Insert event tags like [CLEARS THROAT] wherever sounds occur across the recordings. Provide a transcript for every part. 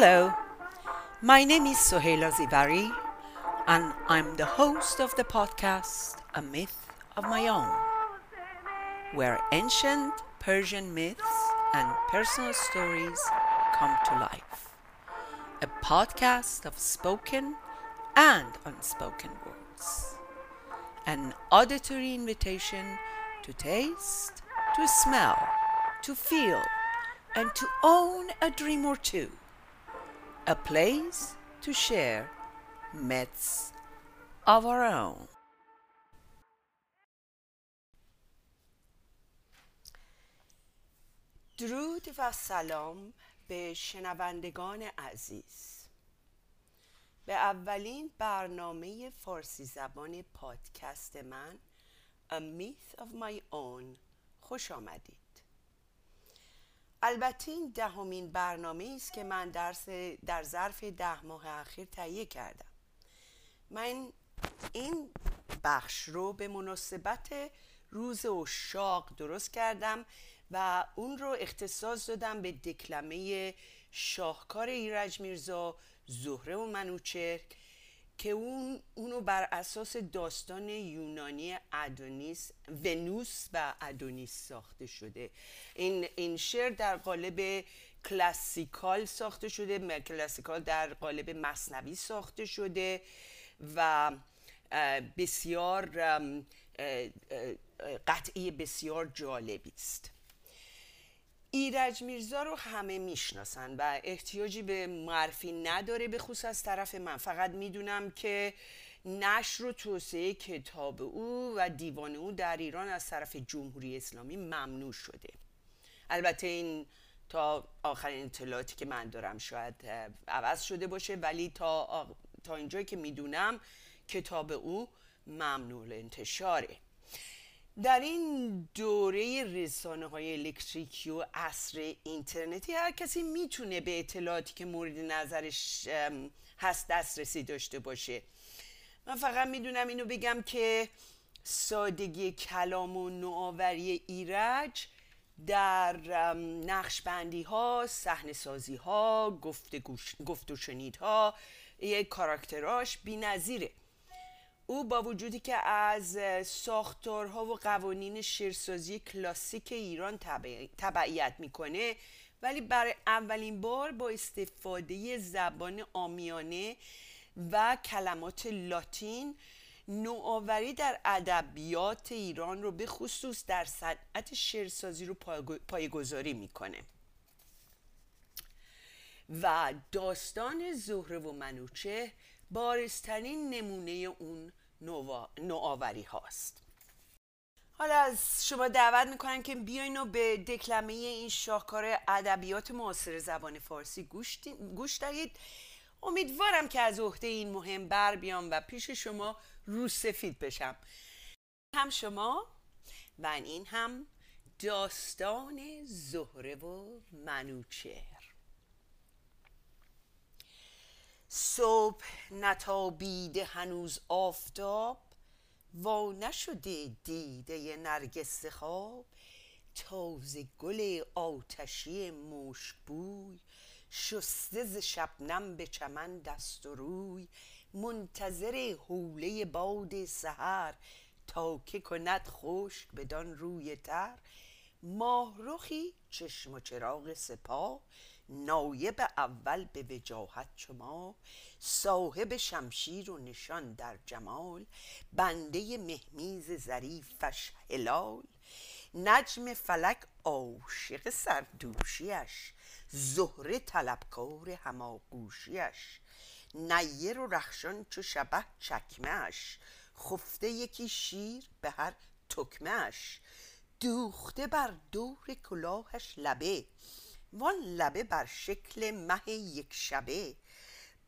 Hello, my name is Sohela Zivari, and I'm the host of the podcast A Myth of My Own, where ancient Persian myths and personal stories come to life. A podcast of spoken and unspoken words. An auditory invitation to taste, to smell, to feel, and to own a dream or two. A place to share myths of our own. درود و سلام به شنوندگان عزیز به اولین برنامه فارسی زبان پادکست من A Myth of My Own خوش آمدید البته این دهمین برنامه است که من درس در ظرف ده ماه اخیر تهیه کردم. من این بخش رو به مناسبت روز اشاق درست کردم و اون رو اختصاص دادم به دکلمه شاهکار ایرج میرزا زهره و منوچهر که اون اونو بر اساس داستان یونانی ادونیس ونوس و ادونیس ساخته شده. این این شعر در قالب کلاسیکال ساخته شده کلاسیکال در قالب مصنوی ساخته شده و بسیار قطعی بسیار جالبی است. ایرج میرزا رو همه می‌شناسن و احتیاجی به معرفی نداره به خصوص از طرف من. فقط می‌دونم که نشر و توسعه کتاب او و دیوان او در ایران از طرف جمهوری اسلامی ممنوع شده. البته این تا آخرین اطلاعاتی که من دارم شاید عوض شده باشه ولی تا, تا اینجایی که می‌دونم کتاب او ممنوع انتشاره. در این دوره رسانه های الکتریکی و عصر اینترنتی هر کسی می‌تونه به اطلاعاتی که مورد نظرش هست دسترسی داشته باشه من فقط می‌دونم اینو بگم که سادگی کلام و نوآوری ایرج در نقش بندی ها سحن سازی ها گفت و شنید ها یک کاراکتراش بی نظیره. او با وجودی که از ساختارها و قوانین شعرسازی کلاسیک ایران تبعیت می‌کنه ولی برای اولین بار با استفاده زبان آمیانه و کلمات لاتین نوآوری در ادبیات ایران رو به خصوص در صنعت شعرسازی رو پایگذاری می‌کنه. و داستان زهره و منوچه بارسترین نمونه اون نوآوری هاست. حالا از شما دعوت می‌کنم که بیاین و به دکلمه این شاهکار ادبیات معاصر زبان فارسی گوش دهید. امیدوارم که از عهده این مهم بر بیام و پیش شما رو سفید بشم. هم شما و این هم داستان زهره و منوچهر. صبح نتابیده هنوز آفتاب وا نشده دیده نرگس خواب. تازه گل آتشی مشکبوی شسته ز شبنم به چمن دست و روی. منتظر حوله باد سحر تا که کند خشک بدان روی تر. ماهرخی چشم و چراغ سپاه نایب اول به وجاهت شما صاحب شمشیر و نشان در جمال بنده مهمیز ظریفش هلال نجم فلک عاشق سردوشیش زهره طلبکار هماغوشیش نیر و رخشان چو شبه چکمهش خفته یکی شیر به هر تکمهش دوخته بر دور کلاهش لبه وان لبه بر شکل مه یک شبه.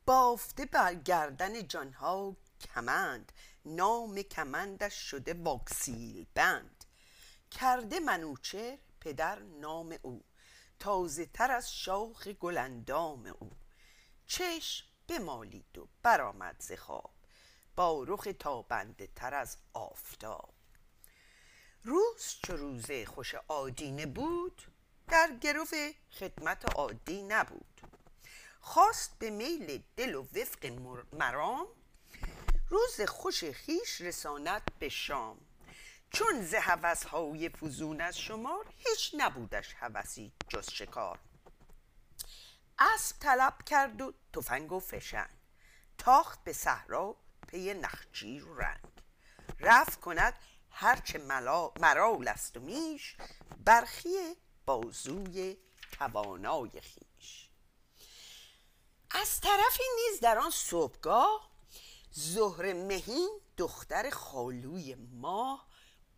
بافته بر گردن جانها کمند. نام کمندش شده واکسیل بند. کرده منوچر پدر نام او. تازه تر از شاخ گلندام او. چشم بمالید و برآمد ز خواب. با رخ تابنده تر از آفتاب. روز چو روزه خوش آدینه بود در گرو خدمت عادی نبود. خواست به میل دل و وفق مرام روز خوش خیش رساند به شام. چون ز هوس های فزون از شمار هیچ نبودش هوسی جز شکار. اسب طلب کرد و تفنگ و فشنگ. تاخت به صحرا پی نخجیر و رنگ. رفت کند هرچه مرال است و میش برخی بازوی توانای خیش. از طرفی نیز در آن صبحگاه زهر مهین دختر خالوی ماه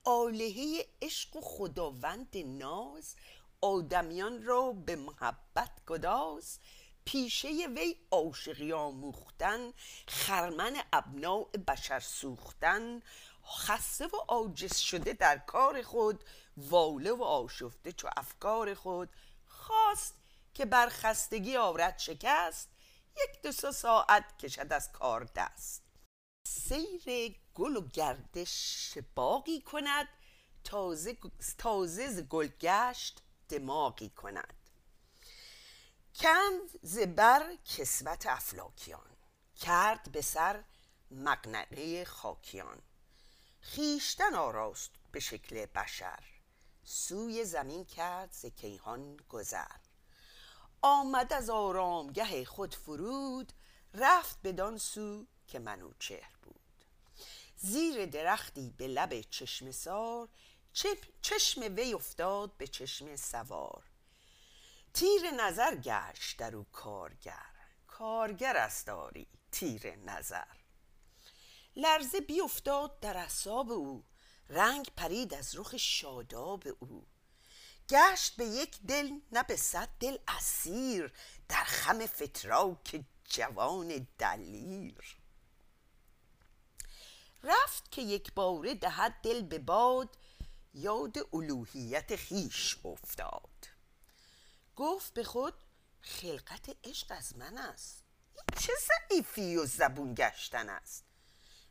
آلهه عشق و خداوند ناز آدمیان را به محبت گداز پیشه وی عاشقی آموختن خرمن ابناع بشر سوختن خسته و عاجز شده در کار خود واله و آشفته چو افکار خود خواست که بر خستگی آورد شکست یک دو سه ساعت کشد از کار دست. سیر گل و گردش باقی کند تازه, تازه ز گل گشت دماغی کند. کند زبر کسوت افلاکیان کرد به سر مقنعه خاکیان. خیشتن آراست به شکل بشر سوی زمین کرد ز کیهان گذر. آمد از آرامگه خود فرود رفت بدان سو که منوچهر بود. زیر درختی به لب چشم سار چشم وی افتاد به چشم سوار. تیر نظر گشت در او کارگر. کارگر است داری تیر نظر. لرزه بیافتاد در اعصاب او رنگ پرید از رخ شاداب او. گشت به یک دل نه به صد دل اسیر در خم فتراک جوان دلیر. رفت که یک باره دهد دل به باد یاد الوهیت خیش افتاد. گفت به خود خلقت عشق از من است. چه ضعیفی و زبون گشتن است؟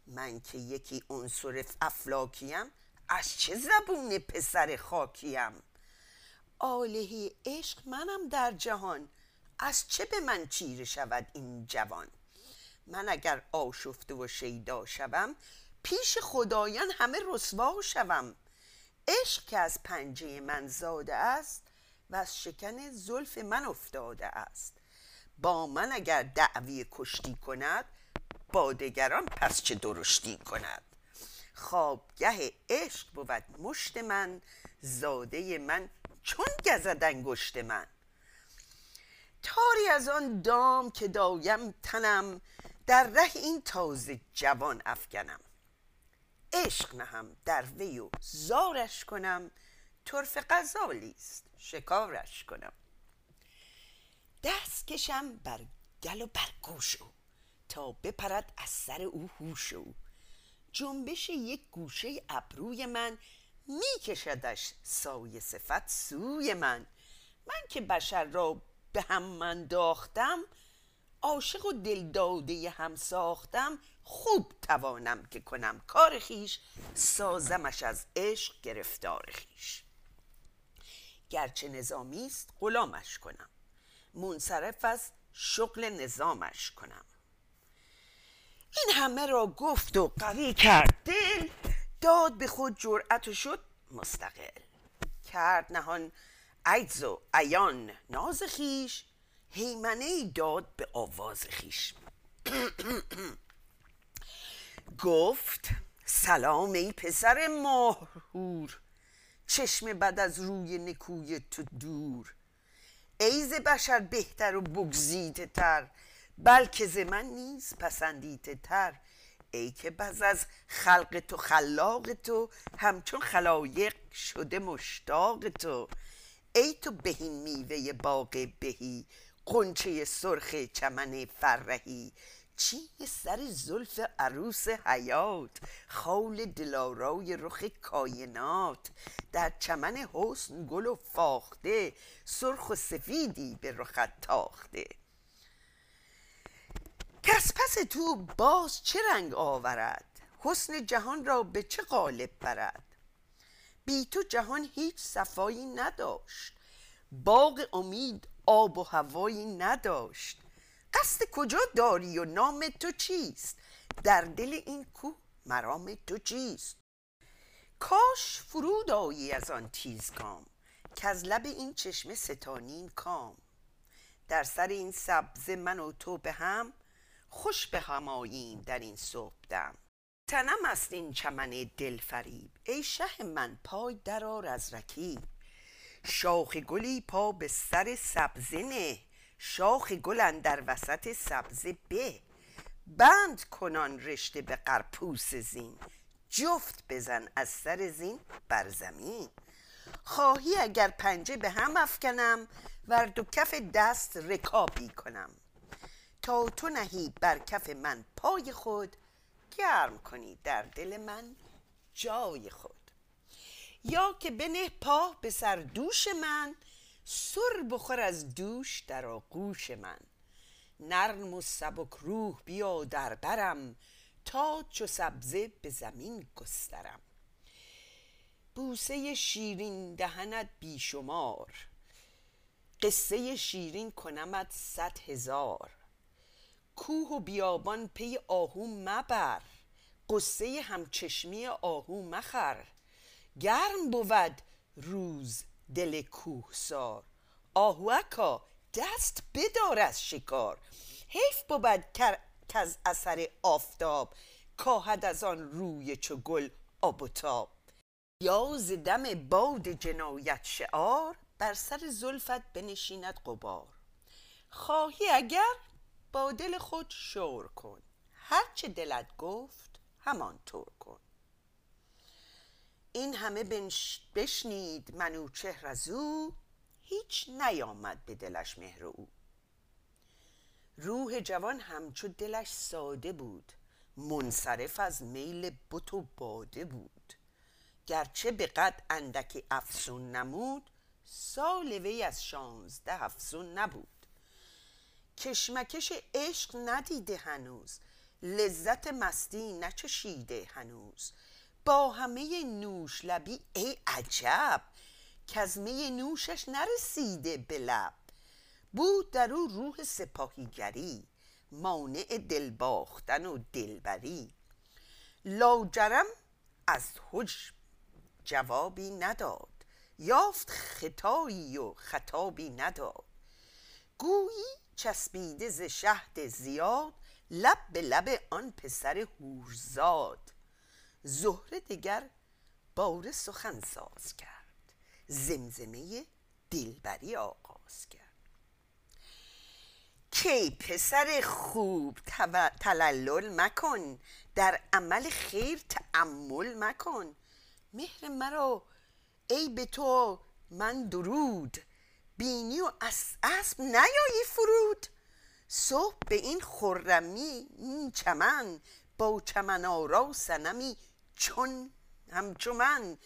من که یکی عنصر افلاکیم از چه زبون پسر خاکیم؟ آلهی عشق منم در جهان از چه به من چیره شود این جوان؟ من اگر آشفته و شیدا شوم پیش خدایان همه رسوا شوم. عشق که از پنجه من زاده است و از شکن زلف من افتاده است. با من اگر دعوی کشتی کند با دگران پس چه درشتی کند؟ خوابگه عشق بود مشت من زاده من چون گزد انگشت من. تاری از آن دام که دایم تنم در ره این تازه جوان افکنم. عشق نهم در وی و زارش کنم طرف غزالیست شکارش کنم. دست کشم بر گل و بر گوش او. تا بپرد از سر او هوش او. جنبش یک گوشه ابروی من میکشدش سایه صفت سوی من. من که بشر را به هم من داختم عاشق و دلداده هم ساختم خوب توانم که کنم کار خیش سازمش از عشق گرفتار خیش. گرچه نظامی است غلامش کنم. منصرف از شغل نظامش کنم. این همه را گفت و قوی کرد. دل داد به خود جرأت و شد مستقل. کرد نهان عجز و عیان ناز خیش هیمنه داد به آواز خیش. [CLEARS THROAT] گفت سلام ای پسر ماهور چشم بد از روی نکوی تو دور. ای ز بشر بهتر و بگزیده تر بلکه ز من نیز پسندیده تر. ای که بز از خلق تو خلاق تو همچون خلایق شده مشتاق تو. ای تو بهین میوه باغ بهی قنچه سرخ چمن فرهی. چین سر زلف عروس حیات خول دلارای رخ کاینات. در چمن حسن گل و فاخته سرخ و سفیدی به رخت تاخته. کس پس تو باز چه رنگ آورد؟ حسن جهان را به چه قالب برد؟ بی تو جهان هیچ صفایی نداشت باغ امید آب و هوایی نداشت. قصد کجا داری و نام تو چیست؟ در دل این کوه مرام تو چیست؟ کاش فرود آیی از آن تیز کام که از لب این چشمه ستانیم کام. در سر این سبز من و تو به هم خوش به هماییم در این صبح دم. تنم است این چمن دل فریب ای شه من پای درار از رکیب. شاخ گلی پا به سر سبزه نه. شاخ گل در وسط سبزه به. بند کنان رشته به قرپوس زین. جفت بزن از سر زین بر زمین. خواهی اگر پنجه به هم افکنم ور دو کف دست رکابی کنم. تا تو نهی بر کف من پای خود گرم کنی در دل من جای خود. یا که بنه پا به سر دوش من سر بخور از دوش در آغوش من. نرم و سبک روح بیا در برم تا چو سبزه به زمین گسترم. بوسه شیرین دهنت بیشمار قصه شیرین کنمت صد هزار. کوه و بیابان پی آهو مبر. قصه همچشمی آهو مخر. گرم بود روز دل کوهسار. آهوکا دست بدار از شکار. حیف بود که از اثر آفتاب. کاهد از آن روی چو گل آب و تاب. یا دم باد جنایت شعار. بر سر زلفت بنشیند قبار خواهی اگر با دل خود شور کن. هرچه دلت گفت همان طور کن. این همه بشنید منوچهر از او. هیچ نیامد به دلش مهر او. روح جوان همچو دلش ساده بود. منصرف از میل بت و باده بود. گرچه به قد اندکی افسون نمود سال وی از شانزده افسون نبود. کشمکش عشق ندیده هنوز. لذت مستی نچشیده هنوز. با همه نوش لبی ای عجب می نوشش نرسیده به لب. بود در او روح سپاهیگری مانع دل باختن و دلبری. لاجرم از حج جوابی نداد یافت خطایی و خطابی نداد. گویی چسبیده ز شهد زیاد لب به لب آن پسر هورزاد زهره دگر باره سخن ساز کرد زمزمه دلبری آغاز کرد. کی پسر خوب تللل مکن در عمل خیر تعمل مکن. مهر مرا ای به تو من درود. بینی و اسب نیایی فرود. صبح به این خرمی این چمن با چمن آرا سنمی چون همچو من.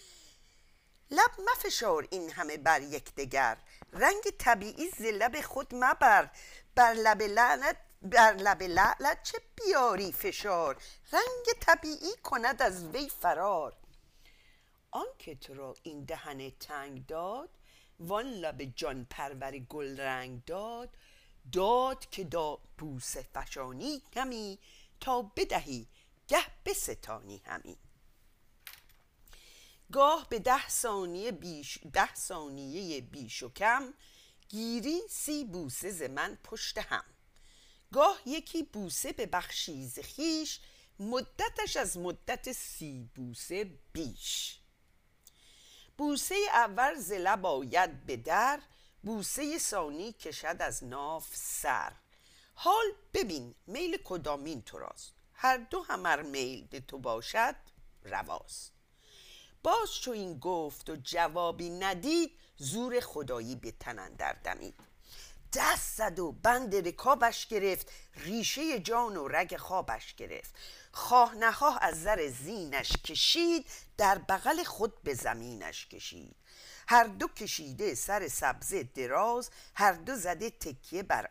لب مفشار این همه بر یکدیگر رنگ طبیعی ز لب خود مبر. بر لب لعنت بر لب لعلت چه بیاری فشار؟ رنگ طبیعی کند از وی فرار. آنکه تو را این دهن تنگ داد وان لب جان پرور گل رنگ داد داد که دا بوسه فشانی همی تا بدهی گه بستانی همی. گاه به ده ثانیه بیش ده ثانیه بیش و کم گیری سی بوسه ز من پشت هم. گاه یکی بوسه به بخشیز خیش مدتش از مدت سی بوسه بیش. بوسه اول ز لب به در بوسه ثانی کشد از ناف سر. حال ببین میل کدامین تو راست. هر دو همر میل به تو باشد رواست. باز چو این گفت و جوابی ندید زور خدایی به تن اندر دمید. دست زد و بند رکابش گرفت ریشه جان و رگ خوابش گرفت. خواه نخواه از زر زینش کشید در بغل خود به زمینش کشید. هر دو کشیده سر سبزه دراز هر دو زده تکیه بر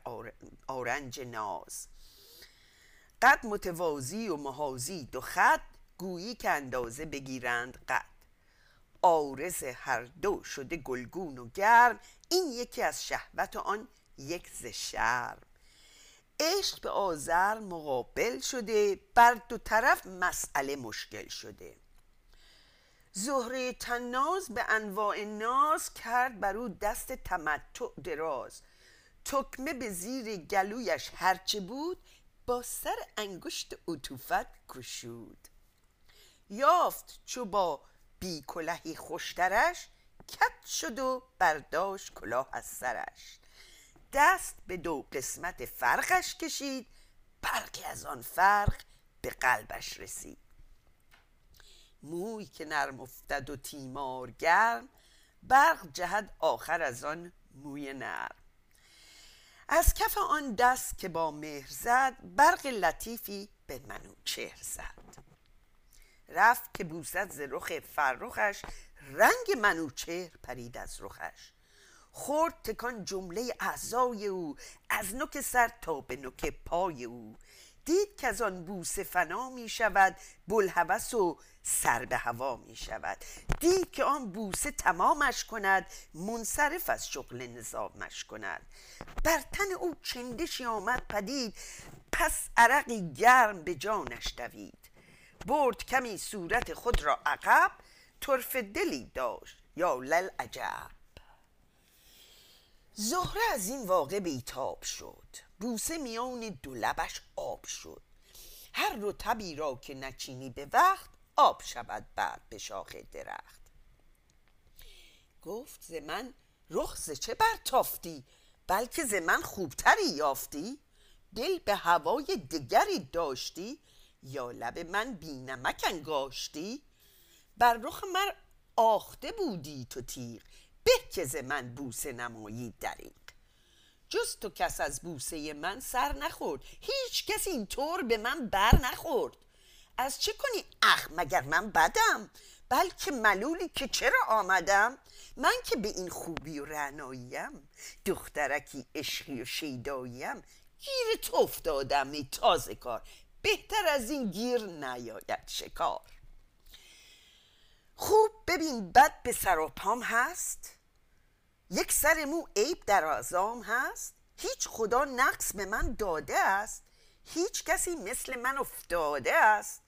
آرنج ناز. قد متوازی و محازی دو خط گویی که اندازه بگیرند قد. آرز هر دو شده گلگون و گرم این یکی از شهوت آن یک ز شرم. عشق به آذر مقابل شده بر دو طرف مسئله مشکل شده. زهره تناز به انواع ناز کرد بر او دست تمتع دراز. تکمه به زیر گلویش هرچه بود با سر انگشت عطوفت گشود. یافت چو با بی کلهی خوشترش کت شد و برداشت کلاه از سرش. دست به دو قسمت فرقش کشید. برقی از آن فرق به قلبش رسید. موی که نرم افتد و تیمار گرم برق جهد آخر از آن موی نرم. از کف آن دست که با مهر زد برق لطیفی به منوچهر زد. رفت که بوسد ز رخ فرخش رنگ منوچهر پرید از رخش. خورد تکان جمله اعضای او از نوک سر تا به نوک پای او. دید که از آن بوسه فنا می شود بلحوث و سر به هوا می شود. دید که آن بوسه تمامش کند منصرف از شغل نظامش کند. بر تن او چندشی آمد پدید پس عرقی گرم به جانش دوید. برد کمی صورت خود را عقب طرف دلی داشت. یا لل عجب زهره از این واقع بیتاب شد. بوسه میان دو لبش آب شد. هر رتبی را که نچینی به وقت آب شود بعد به شاخ درخت. گفت ز من رخ ز چه برتافتی؟ بلکه ز من خوبتری یافتی. دل به هوای دگری داشتی. یا لب من بینمک انگاشتی. بر رخ من آخته بودی تو تیغ. به که ز من بوسه نمایی دریق جز تو کس از بوسه من سر نخورد هیچ کس اینطور به من بر نخورد. از چه کنی اخ مگر من بدم؟ بلکه ملولی که چرا آمدم؟ من که به این خوبی و رعناییم دخترکی عشقی و شیداییم. گیر تو افتادم ای تازه کار بهتر از این گیر نیاید شکار. خوب ببین بد به سر و پام هست؟ یک سر مو عیب در آزام هست؟ هیچ خدا نقص به من داده است؟ هیچ کسی مثل من افتاده است؟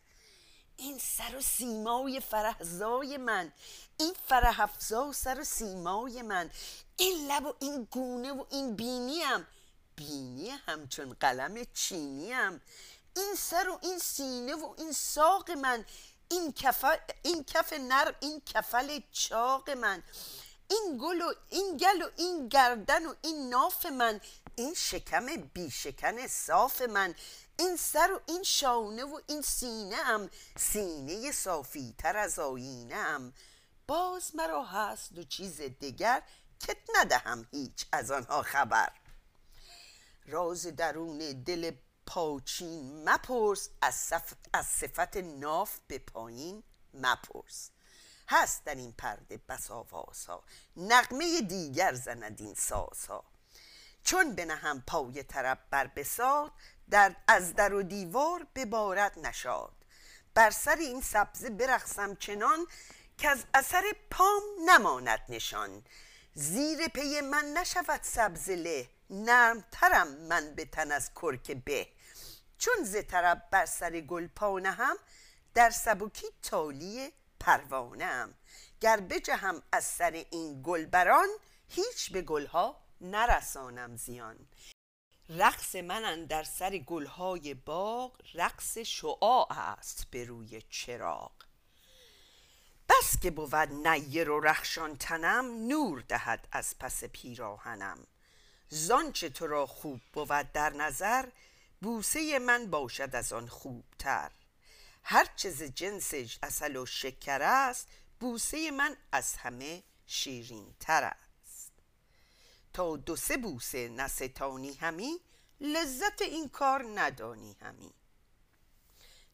این سر و سیمای فرهزای من این فرح افزا و سر و سیمای من این لب و این گونه و این بینیم. بینی همچون قلم چینیم. این سر و این سینه و این ساق من این کف, این کف نرم این کفل چاق من. این گل و این گل و این گردن و این ناف من. این شکم بی شکن صاف من. این سر و این شانه و این سینه ام. سینه صافی تر از آینه ام. باز مرا هست دو چیز دیگر کت ندهم هیچ از آنها خبر. راز درون دل پاچین مپرس از, از صفت ناف به پایین مپرس. هست در این پرده بس ها نقمه دیگر زند این ها چون بنهم پای طرب بر بساد در از در و دیوار ببارد نشاد بر سر این سبزه برخصم چنان که از اثر پام نماند نشان. زیر پی من نشود سبزه له نرمترم من به تن از کرک به. چون ز طرب بر سر گل پانه هم در سبکی تالی پروانه گر بجهم از سر این گلبران هیچ به گلها نرسانم زیان. رقص من در سر گلهای باغ رقص شعاع است به روی چراغ. بس که بود نیر و رخشان تنم نور دهد از پس پیراهنم. زانچه تو را خوب بود در نظر بوسه من باشد از آن خوبتر. هر چه ز جنس اصل و شکر است بوسه من از همه شیرین تر است. تا دو سه بوسه نستانی همی لذت این کار ندانی همی.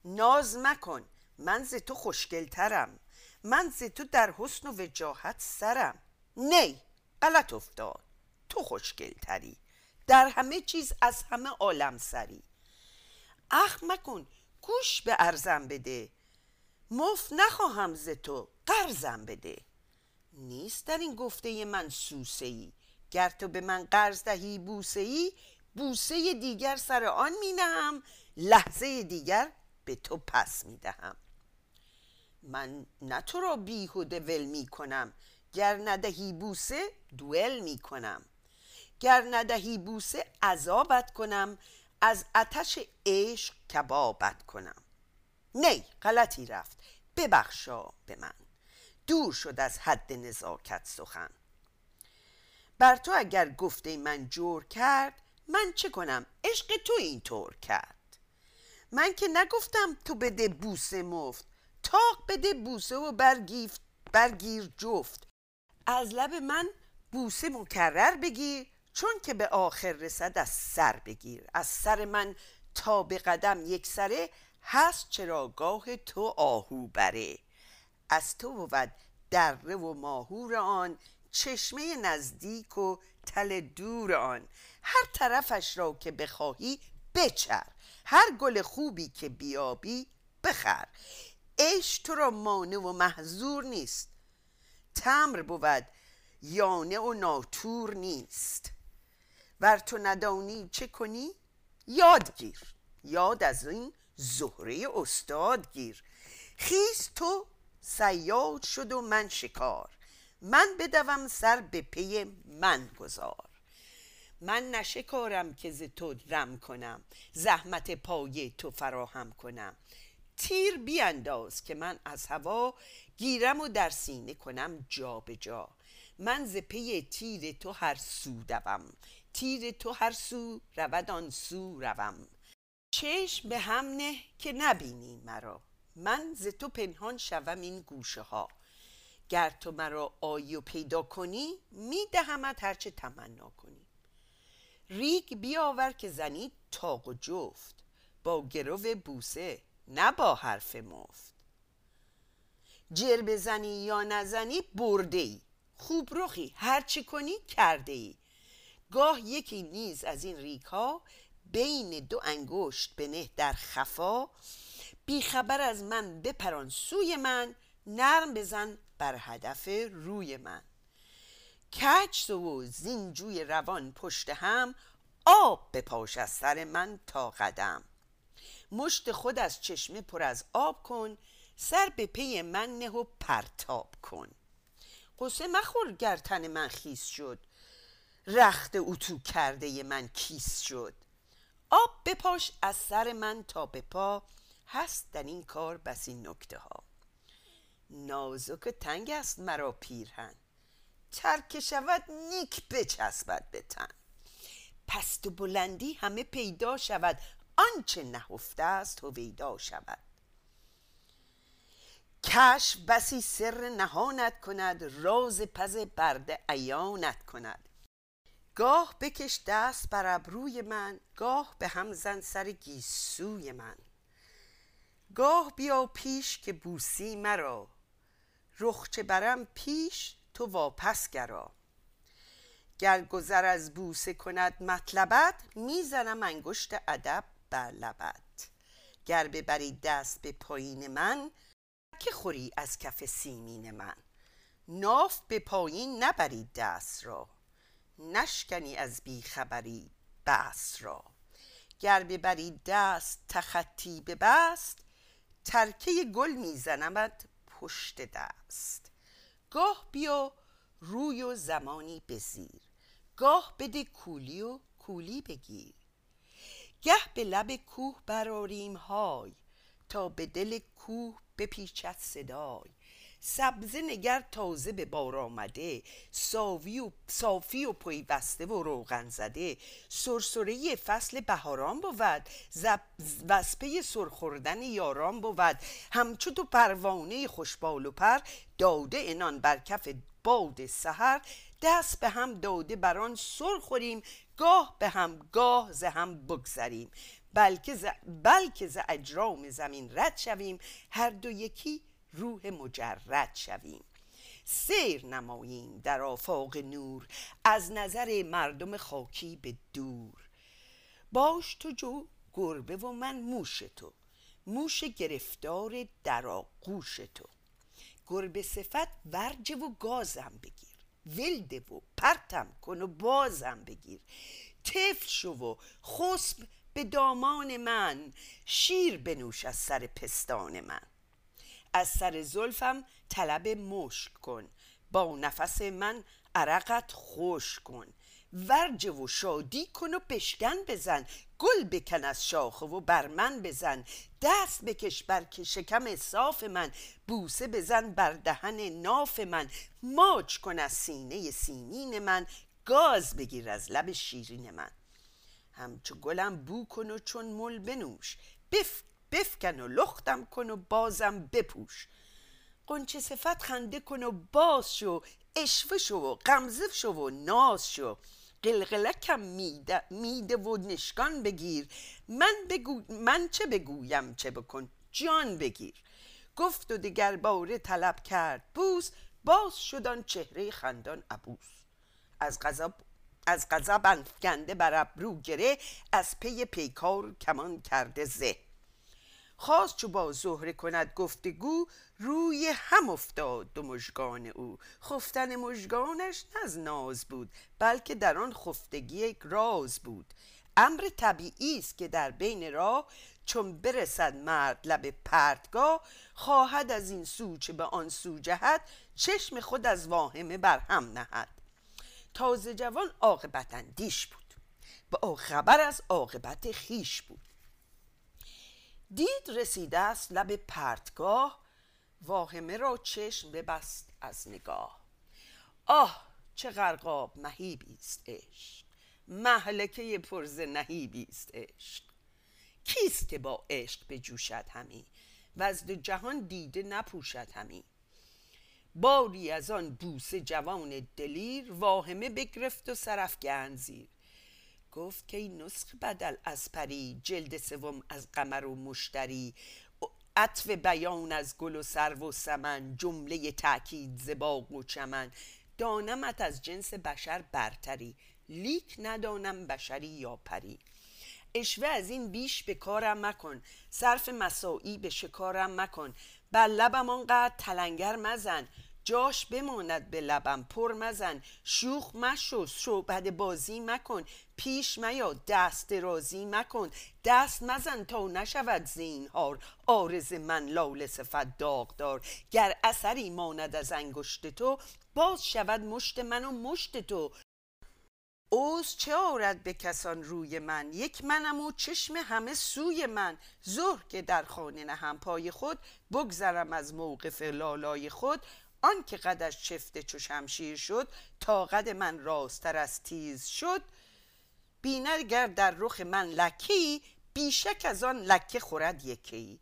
ناز مکن من ز تو خوشگلترم من ز تو در حسن و وجاهت سرم. نی غلط افتاد تو خوشگلتری. در همه چیز از همه عالم سری. اخ مکن گوش به ارزم بده. مفت نخواهم ز تو قرضم بده. نیست در این گفته من سوسه ای گر تو به من قرض دهی بوسه ای بوسه دیگر سر آن می نهم لحظه دیگر به تو پس می دهم. من نه تو را بیهوده ول می کنم. گر ندهی بوسه دوئل می کنم. گر ندهی بوسه عذابت کنم از اتش عشق کبابت کنم. نی غلطی رفت. ببخشا به من. دور شد از حد نزاکت سخن. بر تو اگر گفته من جور کرد من چه کنم؟ عشق تو اینطور کرد. من که نگفتم تو بده بوسه مفت. تاق بده بوسه و برگیر جفت. از لب من بوسه مکرر بگیر. چون که به آخر رسد از سر بگیر. از سر من تا به قدم یک سره هست چراگاه تو آهو بره. از تو بود دره و ماهور آن چشمه نزدیک و تل دور آن. هر طرفش را که بخواهی بچر هر گل خوبی که بیابی بخر. عشق تو را مانع و محضور نیست. تمر بود یانه و ناتور نیست. ور تو ندانی چه کنی؟ یادگیر یاد از این زهره استاد گیر. خیز تو سیاد شد و من شکار. من بدوم سر به پی من گذار. من نشکارم که ز تو رم کنم زحمت پای تو فراهم کنم. تیر بیانداز که من از هوا گیرم و در سینه کنم جا به جا. من ز پی تیر تو هر سو دوم. تیر تو هر سو رود آن سو روم. چشم به هم نه که نبینی مرا. من ز تو پنهان شوم این گوشه ها. گر تو مرا آیی و پیدا کنی میدهمت هرچه تمنا کنی. ریگ بیاور که زنی تاق و جفت. با گرو بوسه نه با حرف مفت. جر بزنی یا نزنی برده ای. خوب رخی هرچی کنی کرده ای. گاه یکی نیز از این ریک ها بین دو انگشت بنه در خفا بیخبر از من بپران سوی من نرم بزن بر هدف روی من. کج و زین جوی روان پشت هم آب بپاش از سر من تا قدم. مشت خود از چشمه پر از آب کن سر به پی من نه و پرتاب کن. قصه مخور گر تن من خیس شد. رخت اتو کرده من کیس شد. آب بپاش از سر من تا به پا هست در این کار بسی نکته ها. نازک تنگ است مرا پیرهن ترک شود نیک بچسبد به تن. پست و بلندی همه پیدا شود آنچه نهفته است هویدا شود. کش بسی سر نهانت کند راز پز برده عیانت کند. گاه بکش دست بر ابروی من گاه به هم زن سر گیسوی من. گاه بیا پیش که بوسی مرا رخچه برم پیش تو واپس گرا. گر گذر از بوسه کند مطلبت می‌زنم انگشت ادب بر لبت. گر ببری دست به پایین من که خوری از کف سیمین من. ناف به پایین نبری دست را. نشکنی از بیخبری بس را. گر ببری دست تخطی ببست ترکه گل میزنمت پشت دست. گاه بیا روی و زمانی بزیر گاه بده کولی و کولی بگیر. گه به لب کوه براریم های تا به دل کوه بپیچد صدای. سبزه نگر تازه به بار آمده. صافی و, صافی و پیوسته و روغن زده. سرسره فصل بهاران بود. وسپه سرخوردن یاران بود. همچو تو پروانه خوشبال و پر. داده انان بر کف باد سحر. دست به هم داده بران سر خوریم. گاه به هم گاه ز هم بگذریم. بلکه بلکه ز اجرام زمین رد شویم. هر دو یکی روح مجرد شویم. سیر نماییم در آفاق نور از نظر مردم خاکی به دور. باش تو جو گربه و من موش تو موش گرفتار در آغوش تو. گربه صفت ورجه و گازم بگیر ولده و پرتم کن و بازم بگیر. طفل شو و خسب به دامان من شیر بنوش از سر پستان من. از سر زلفم طلب مشک کن. با نفس من عرقت خوش کن. ورجه و شادی کن و بشکن بزن. گل بکن از شاخه و بر من بزن. دست بکش بر شکم صاف من. بوسه بزن بر دهن ناف من. ماچ کن از سینه سیمین من. گاز بگیر از لب شیرین من. همچو گلم بو کن و چون مل بنوش. بف بفکن و لختم کن و بازم بپوش. قنچه صفت خنده کن و باز شو اشوه شو و غمزه شو و ناز شو. قلقلکم میده, میده و نشکان بگیر. من, بگو من چه بگویم چه بکن؟ جان بگیر. گفت و دیگر باره طلب کرد بوس باز شدن چهره خندان عبوس. از غضب از غضب افکنده بر ابرو گره از پی پیکار کمان کرده زه. خواست چو با زهره کند گفتگو روی هم افتاد دو مژگان او. خفتن مژگانش نه از ناز بود بلکه در آن خفتگی یک راز بود. امر طبیعی است که در بین راه چون برسد مرد لب پرتگاه خواهد از این سو چه به آن سو جهد چشم خود از واهمه بر هم نهد. تازه جوان عاقبت اندیش بود. با خبر از عاقبت خیش بود. دید رسیده است لب پرتگاه واهمه را چشم ببست از نگاه. آه چه غرقاب مهیبی است عشق. محلکه پرز نهیبی است عشق. کیست که با عشق بجوشد همی؟ و از جهان دیده نپوشد همی. باری از آن بوسه جوان دلیر واهمه بگرفت و سرفگند زیر. گفت که این نسخ بدل از پری جلد سوم از قمر و مشتری. عطف بیان از گل و سرو و سمن جمله تأکید زباغ و چمن. دانمت از جنس بشر برتری لیک ندانم بشری یا پری. اشوه از این بیش به کارم مکن صرف مساعی به شکارم مکن. بر لبم آنقدر تلنگر مزن جاش بماند به لبم. پر مزن. شوخ مشو. شعبد بازی مکن. پیش میا. دست رازی مکن. دست مزن تا نشود زینهار. آرز من لال صفت داغدار. گر اثری ماند از انگشت تو باز شود مشت من و مشت تو. اوز چه آرد به کسان روی من؟ یک منم و چشم همه سوی من. ظهر که در خانه نهم پای خود بگذرم از موقف لالای خود. آن که قدش چفته چو شمشیر شد تا قد من راستر از تیز شد. بیند گر در رخ من لکی بیشک از آن لکه خورد یکی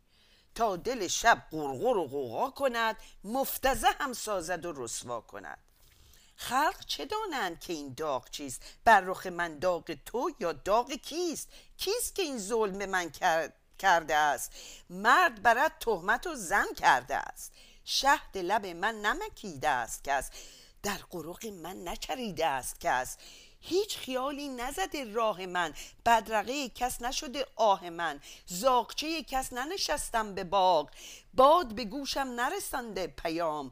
تا دل شب قرقر و قوقا کند مفتزه هم سازد و رسوا کند. خلق چه دانند که این داغ چیست؟ بر رخ من داغ تو یا داغ کیست؟ کیست که این ظلم من کرده است؟ مرد برد تهمت و زن کرده است. شهد لب من نمکیده است کس در قرق من نچریده است کس. هیچ خیالی نزده راه من بدرقه کس نشده آه من. زاغچه کس ننشستم به باغ باد به گوشم نرسنده پیام.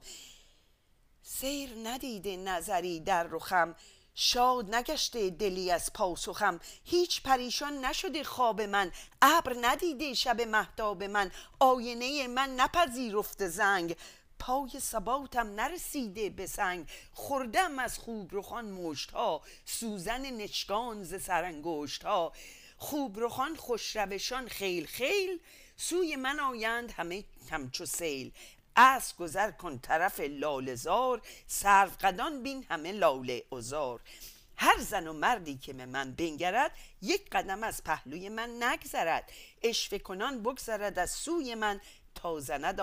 سیر ندیده نظری در رخم شاد نگشته دلی از پاسخم هیچ پریشان نشده خواب من. ابر ندیده شب محتاب من. آینه من نپذیرفته زنگ. پای ثباتم نرسیده به سنگ. خوردم از خوب رخان مشت ها سوزن نشکان ز سرانگشت ها خوب رخان خوش خیل خیل. سوی من آیند همه همچو سیل. از گذر کن طرف لالزار سرو قدان بین همه لاله ازار هر زن و مردی که به من بنگرد یک قدم از پهلوی من نگذرد. اشفه کنان بگذرد از سوی من تا زند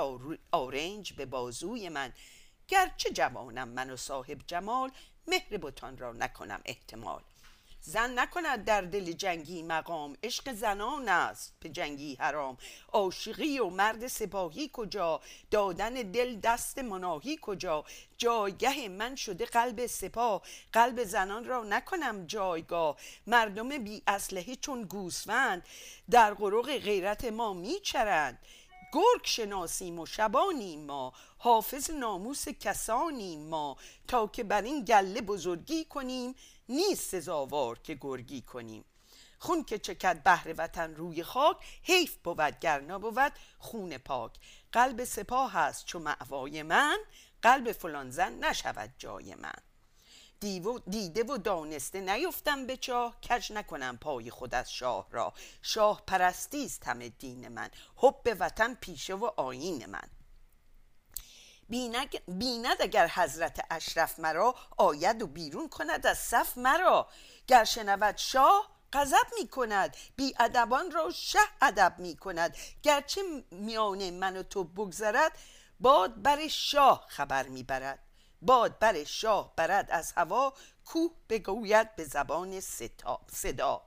آرنج به بازوی من. گرچه جوانم من و صاحب جمال مهر بتان را نکنم احتمال. زن نکند در دل جنگی مقام عشق زنان است به جنگی حرام. عاشقی و مرد سپاهی کجا؟ دادن دل دست مناهی کجا؟ جایگه من شده قلب سپاه قلب زنان را نکنم جایگاه. مردم بی اسلحه چون گوسفند در قرق غیرت ما میچرند گرگ شناسیم و شبانیم ما حافظ ناموس کسانیم ما. تا که بر این گله بزرگی کنیم نیست سزاوار که گرگی کنیم. خون که چکد بهر وطن روی خاک حیف بود گر بود خون پاک. قلب سپاه هست چو معوای من قلب فلان زن نشود جای من. دیده و دانسته نیفتم به چاه کج نکنم پای خود از شاه را. شاه پرستی است همه دین من حب وطن پیشه و آیین من. بیند اگر حضرت اشرف مرا آید و بیرون کند از صف مرا. گر شنود شاه غضب می کند. بی ادبان را شه ادب می کند. گرچه میان من و تو بگذرد باد بر شاه خبر می برد. باد بر شاه برد از هوا کوه بگوید به زبان صدا.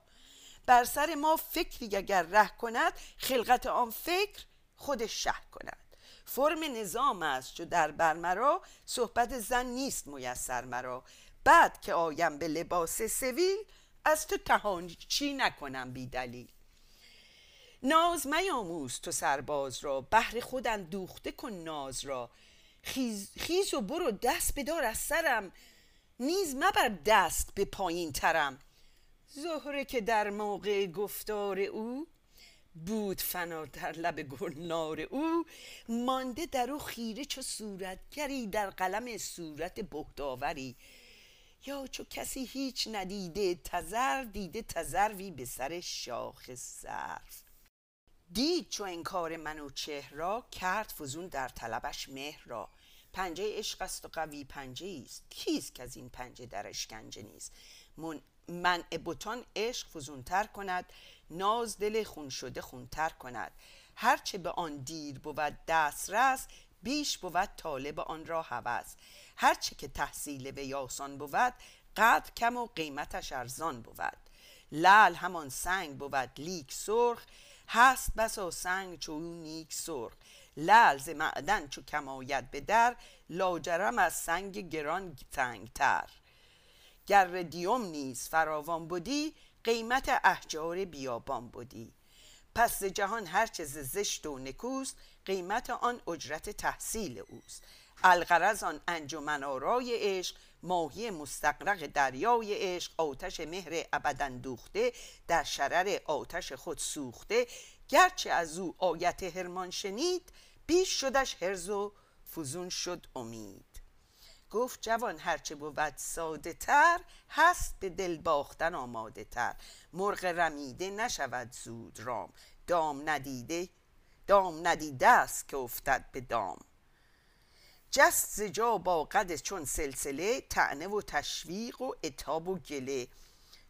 بر سر ما فکری اگر ره کند خلقت آن فکر خود شه کند. فرم نظام است چو در بر مرا صحبت زن نیست میسر مرا. بعد که آیم به لباس سویل از تو تهان چی نکنم بی دلیل. ناز میاموز تو سرباز را بهر خود اندوخته کن ناز را. خیز, خیز و برو دست بدار از سرم نیز مبر دست به پایین ترم. زهره که در موقع گفتار او بود فنا در لب گلنار او. مانده در او خیره چو صورتگری در قلم صورت بهداوری. یا چو کسی هیچ ندیده تزر دیده تزروی به سر شاخ سرف دید چو انکار من و چهر را کرد فزون در طلبش مهر را. پنجه عشق است و قوی پنجه است کیست که از این پنجه در اشکنجه نیست؟ من بتان عشق فزونتر کند. ناز دل خون شده خونتر کند. هرچه به آن دیر بود دسترس بیش بود طالب آن را هوس. هرچه که تحصیل یاسان بود قدر کم و قیمتش ارزان بود. لال همان سنگ بود لیک سرخ هست بسا سنگ چو نیک سرخ. لال ز معدن چو کم به در لاجرم از سنگ گران تنگتر. گر دیوم نیز فراوان بودی قیمت احجار بیابان بودی. پس جهان هرچه ز زشت و نکوست قیمت آن اجرت تحصیل اوست. الغرض آن انجمن آرای عشق ماهی مستقرق دریای عشق آتش مهر ابدا دوخته در شرر آتش خود سوخته. گرچه از او آیت هرمان شنید بیش شدش هرز و فزون شد امید. گفت جوان هرچه بود ساده تر هست به دل باختن آماده تر مرغ رمیده نشود زود رام. دام ندیده دام ندیده است که افتد به دام. جست زجا با قد چون سلسله تعنه و تشویق و اتاب و گله.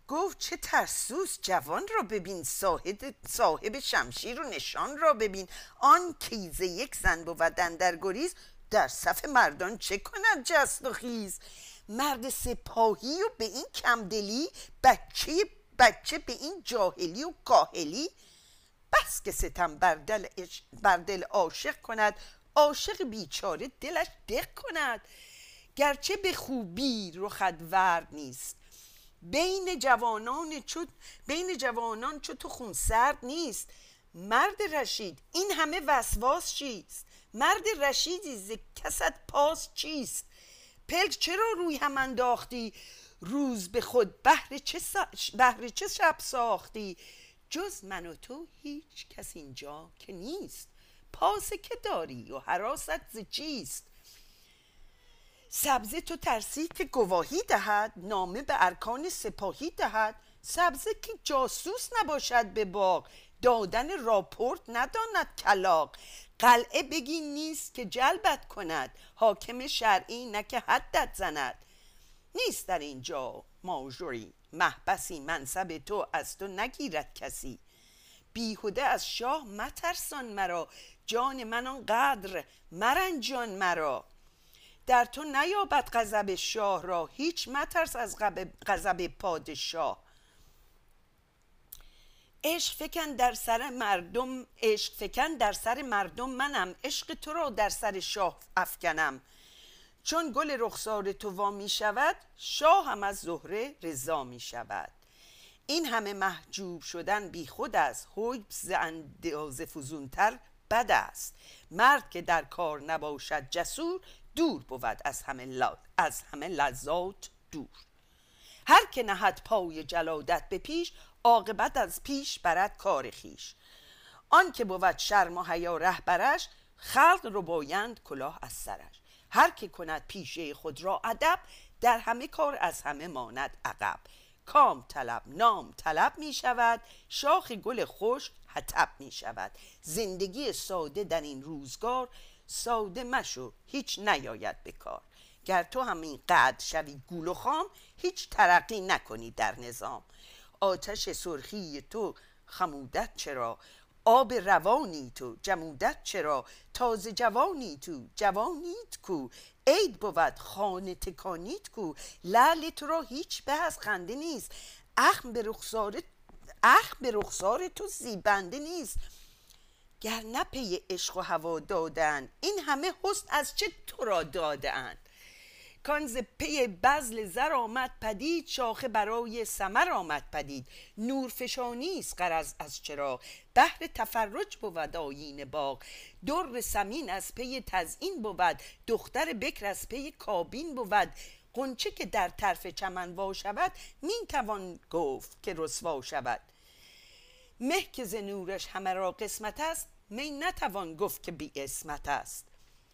گفت چه ترسوس جوان را ببین صاحب, شمشیر و نشان را ببین. آن کیزه یک زن بود در گریز در صف مردان چه کند جست و خیز؟ مرد سپاهی و به این کمدلی بچه بچه به این جاهلی و کاهلی؟ بس که ستم بر دل, عاشق کند عاشق بیچاره دلش دق کند. گرچه به خوبی رخت ورد نیست. بین جوانان چو بین جوانان چو تو خون سرد نیست. مرد رشید این همه وسواس چیست؟ مرد رشیدی ز کست پاس چیست؟ پلک چرا روی هم انداختی؟ روز به خود بهر چه, بهر چه شب ساختی؟ جز من و تو هیچ کس اینجا که نیست. پاس که داری و حراست ز چیست؟ سبزه تو ترسی که گواهی دهد نامه به ارکان سپاهی دهد. سبزه که جاسوس نباشد به باغ. دادن راپورت نداند کلاق قلعه بگی نیست که جلبت کند. حاکم شرعی نه که حدت زند. نیست در اینجا ماجوری محبسی منصب تو از تو نگیرد کسی. بیهوده از شاه مترسان مرا. جان من آن قدر مرنجان مرا. در تو نیابد غضب شاه را. هیچ مترس از غضب پادشاه. عشق فکن در سر مردم عشق فکن در سر مردم منم عشق تو را در سر شاه افکنم. چون گل رخسار تو وا می شود شاه هم از زهره رضا می شود. این همه محجوب شدن بی خود از حجب ز اندازه فزونتر بد است. مرد که در کار نباشد جسور دور بود از همه, از همه لذات دور. هر که نهد پای جلادت به پیش عاقبت از پیش برد کار خیش. آن که بود شرم و حیا رهبرش خلق رو بایند کلاه از سرش. هر که کند پیشه خود را ادب در همه کار از همه ماند عقب. کام طلب نام طلب می شود شاخ گل خوش حتب می شود. زندگی ساده در این روزگار ساده مشو هیچ نیاید به کار. گر تو همین قد شوی گول و خام هیچ ترقی نکنی در نظام. آتش سرخی تو خمودت چرا؟ آب روانی تو جمودت چرا؟ تازه جوانی تو جوانیت کو؟ عید بود خانه تکانیت کو؟ لعل تو را هیچ به از خنده نیست اخم به رخسار اخ به رخسار تو زیبنده نیست. گر نه پی عشق و هوا دادن این همه حسن از چه تو را دادن کانز پی بزل زر آمد پدید شاخه برای سمر آمد پدید. نورفشانی است قرض از چرا بهر تفرج بود آیین باغ. در سمین از پی تزئین بود دختر بکر از پی کابین بود. قنچه که در طرف چمن وا شود می توان گفت که رسوا شود. مه که ز نورش همه را قسمت است می نتوان گفت که بی اسمت است.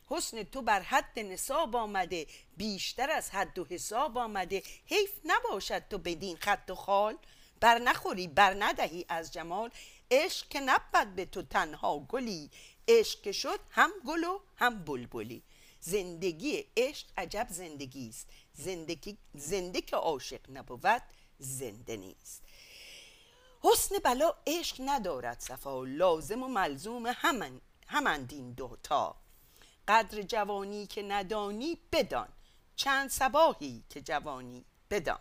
حسن تو بر حد نصاب آمده بیشتر از حد و حساب آمده. حیف نباشد تو بدین خط و خال. بر نخوری بر ندهی از جمال. عشق که نبود به تو تنها گلی. عشق که شد هم گل و هم بلبلی. زندگی عشق عجب زندگی است. زندگی زنده که عاشق نبود زنده نیست. حسن بلا عشق ندارد صفا. لازم و ملزوم همن همند این دوتا قدر جوانی که ندانی بدان. چند سباهی که جوانی بدان.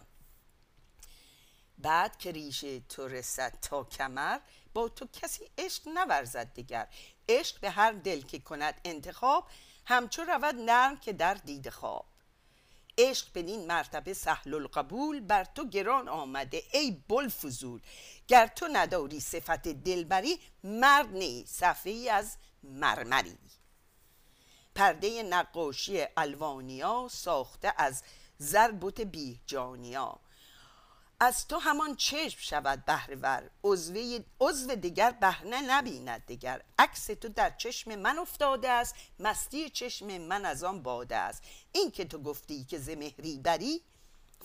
بعد که ریشه تو رسد تا کمر با تو کسی عشق نورزد دیگر عشق به هر دل که کند انتخاب همچو رود نرم که در دید خواب. عشق بدین مرتبه سهل القبول بر تو گران آمده ای بلفزول گر تو نداری صفت دلبری مرد نی صفحه از مرمری. پرده نقاشی الوانیا ساخته از زربت بیجانیا از تو همان چشم شود بهرهور. عضو دیگر بهنه نبیند دیگر عکس تو در چشم من افتاده است. مستی چشم من از آن باده است. این که تو گفتی که ز مهری بری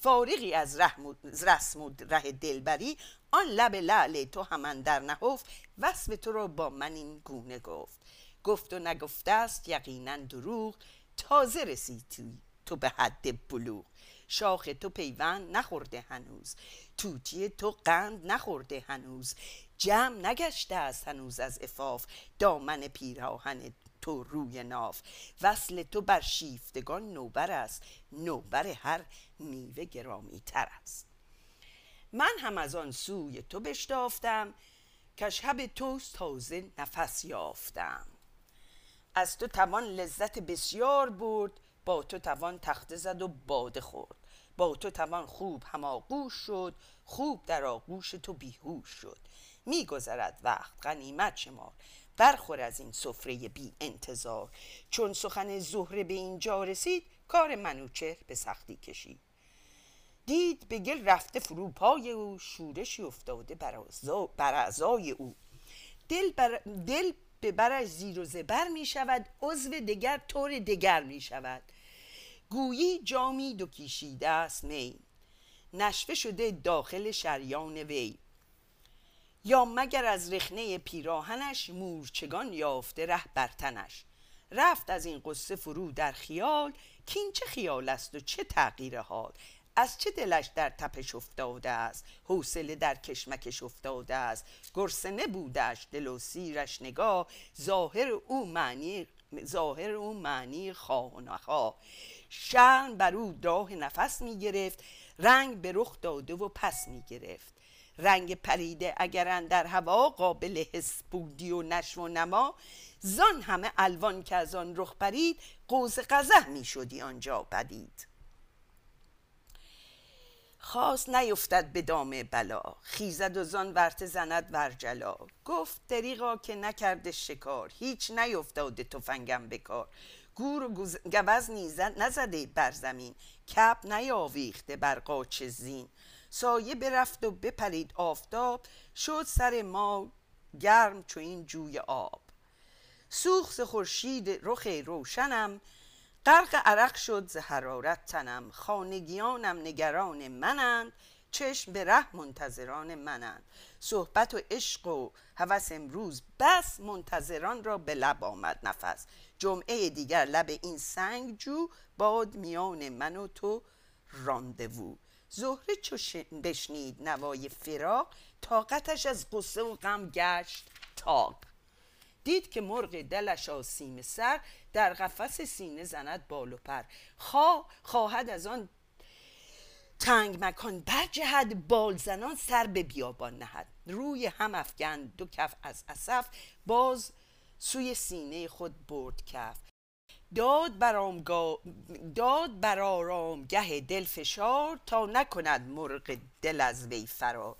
فارغی از رسم و ره دلبری. آن لب لعل تو همان در نهفت. وصف تو را با من این گونه گفت. گفت و نگفته است یقینا دروغ. تازه رسید تو, به حد بلوغ. شاخ تو پیوند نخورده هنوز. توتی تو قند نخورده هنوز. جمع نگشته است هنوز از افاف دامن پیراهن تو روی ناف. وصل تو بر شیفتگان نوبر است. نوبر هر میوه گرامی تر است. من هم از آن سوی تو بشتافتم. که شب توست تازه نفس یافتم. از تو توان لذت بسیار برد با تو توان تخته زد و باده خورد. با تو توان خوب هماغوش شد خوب در آغوش تو بیهوش شد. میگذرد وقت غنیمت شمار برخور از این سفره بی انتظار چون سخن زهره به اینجا رسید کار منوچهر به سختی کشید. دید به گل رفته فروپای او شورشی افتاده بر اعضای او. دل, بر دل به برش زیر و زبر می شود عضو دگر طور دگر می شود. گویی جامی دو کیشیده است می. نشفه شده داخل شریان وی. یا مگر از رخنه پیراهنش مورچگان یافته ره برتنش رفت از این قصه فرو در خیال که این چه خیال است و چه تغییر حال از چه دلش در تپش افتاده است؟ حوصله در کشمکش افتاده است. گرسنه بودش دل و سیرش نگاه. ظاهر او معنی ظاهر او معنی خواه و نخواه. شرم بر او راه نفس می گرفت. رنگ به رخ داده و پس می گرفت. رنگ پریده اگر در هوا قابل حس بودی و نشو و نما. زان همه الوان که از آن رخ پرید قوز قزح می شدی آنجا بدید خواست نیفتد به دام بلا خیزد و زان ورت زند ورجلا گفت دریغا که نکرده شکار هیچ نیفتاده تفنگم بکار گور و گوز نیزد نزده بر زمین کپ نیاویخته بر قاچ زین. سایه برفت و بپرید آفتاب شد سر ما گرم چو این جوی آب. سوخت خورشید رخ روشنم غرق عرق شد ز حرارت تنم. خانگیانم نگران منند چشم به ره منتظران منند. صحبت و عشق و هوس امروز بس منتظران را به لب آمد نفس. جمعه دیگر لب این سنگ جو باد میان من و تو راندوو زهره چو بشنید نوای فراق طاقتش از قصه و غم گشت تاق دید که مرغ دلش آسیم سر در قفس سینه زند بال و پر. خواه خواهد از آن تنگ مکان برجهد بال زنان سر به بیابان نهد. روی هم افگن دو کف از اسف باز سوی سینه خود برد کف. داد بر داد بر آرامگه دل فشار تا نکند مرغ دل از وی فرار.